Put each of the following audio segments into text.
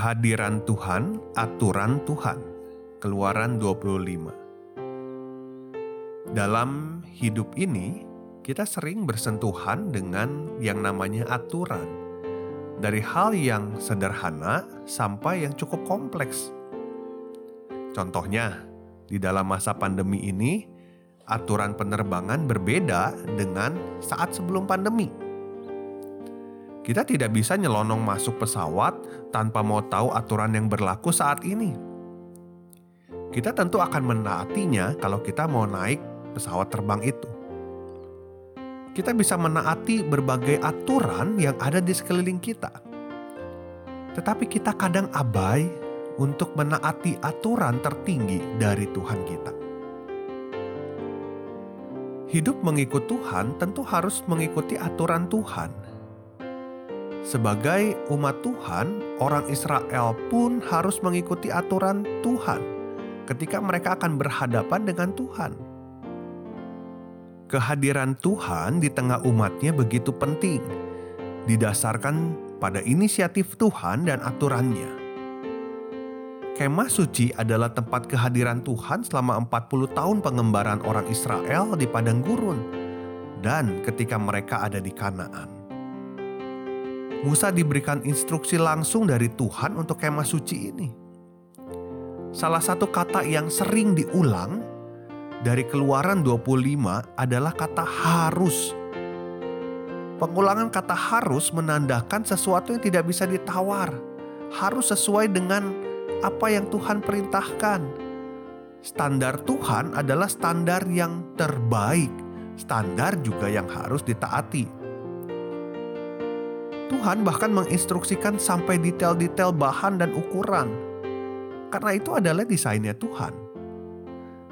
Kehadiran Tuhan, aturan Tuhan. Keluaran 25. Dalam hidup ini, kita sering bersentuhan dengan yang namanya aturan. Dari hal yang sederhana sampai yang cukup kompleks. Contohnya, di dalam masa pandemi ini, aturan penerbangan berbeda dengan saat sebelum pandemi kita tidak bisa nyelonong masuk pesawat tanpa mau tahu aturan yang berlaku saat ini. Kita tentu akan menaatinya kalau kita mau naik pesawat terbang itu. Kita bisa menaati berbagai aturan yang ada di sekeliling kita. Tetapi kita kadang abai untuk menaati aturan tertinggi dari Tuhan kita. Hidup mengikut Tuhan tentu harus mengikuti aturan Tuhan sebagai umat Tuhan, orang Israel pun harus mengikuti aturan Tuhan ketika mereka akan berhadapan dengan Tuhan. Kehadiran Tuhan di tengah umatnya begitu penting, didasarkan pada inisiatif Tuhan dan aturannya. Kemah suci adalah tempat kehadiran Tuhan selama 40 tahun pengembaraan orang Israel di padang gurun dan ketika mereka ada di Kanaan. Musa diberikan instruksi langsung dari Tuhan untuk kemah suci ini. Salah satu kata yang sering diulang dari keluaran 25 adalah kata harus. Pengulangan kata harus menandakan sesuatu yang tidak bisa ditawar. Harus sesuai dengan apa yang Tuhan perintahkan. Standar Tuhan adalah standar yang terbaik, standar juga yang harus ditaati. Tuhan bahkan menginstruksikan sampai detail-detail bahan dan ukuran. Karena itu adalah desainnya Tuhan.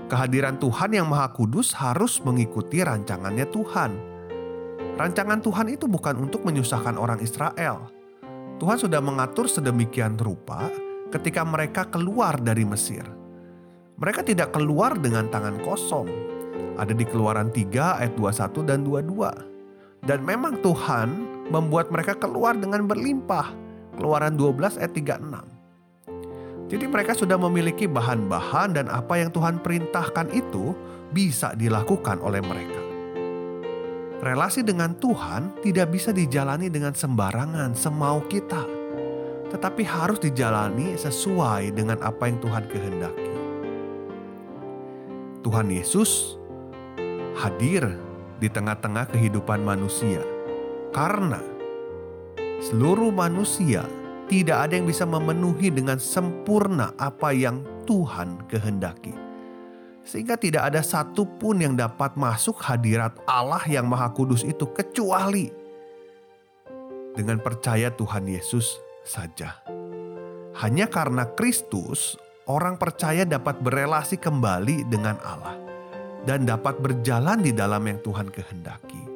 Kehadiran Tuhan yang Maha Kudus harus mengikuti rancangannya Tuhan. Rancangan Tuhan itu bukan untuk menyusahkan orang Israel. Tuhan sudah mengatur sedemikian rupa ketika mereka keluar dari Mesir. Mereka tidak keluar dengan tangan kosong. Ada di Keluaran 3 ayat 21 dan 22. Dan memang Tuhan membuat mereka keluar dengan berlimpah. Keluaran 12 ayat 36. Jadi mereka sudah memiliki bahan-bahan dan apa yang Tuhan perintahkan itu bisa dilakukan oleh mereka. Relasi dengan Tuhan tidak bisa dijalani dengan sembarangan semau kita. Tetapi harus dijalani sesuai dengan apa yang Tuhan kehendaki. Tuhan Yesus hadir di tengah-tengah kehidupan manusia karena seluruh manusia tidak ada yang bisa memenuhi dengan sempurna apa yang Tuhan kehendaki. Sehingga tidak ada satupun yang dapat masuk hadirat Allah yang Maha Kudus itu kecuali dengan percaya Tuhan Yesus saja. Hanya karena Kristus, orang percaya dapat berelasi kembali dengan Allah dan dapat berjalan di dalam yang Tuhan kehendaki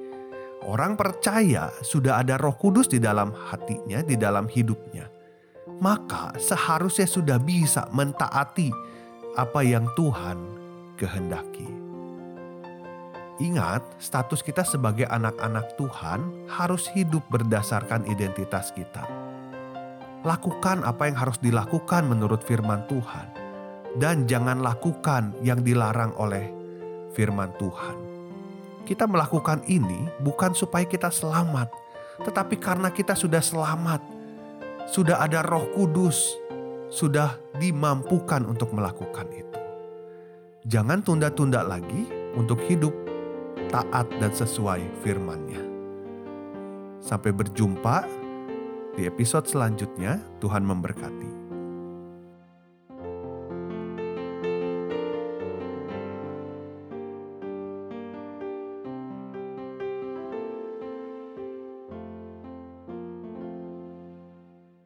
orang percaya sudah ada Roh Kudus di dalam hatinya, di dalam hidupnya, maka seharusnya sudah bisa mentaati apa yang Tuhan kehendaki. Ingat, status kita sebagai anak-anak Tuhan harus hidup berdasarkan identitas kita. Lakukan apa yang harus dilakukan menurut firman Tuhan, dan jangan lakukan yang dilarang oleh firman Tuhan kita melakukan ini bukan supaya kita selamat, tetapi karena kita sudah selamat, sudah ada Roh Kudus, sudah dimampukan untuk melakukan itu. Jangan tunda-tunda lagi untuk hidup taat dan sesuai firman-Nya. Sampai berjumpa di episode selanjutnya. Tuhan memberkati.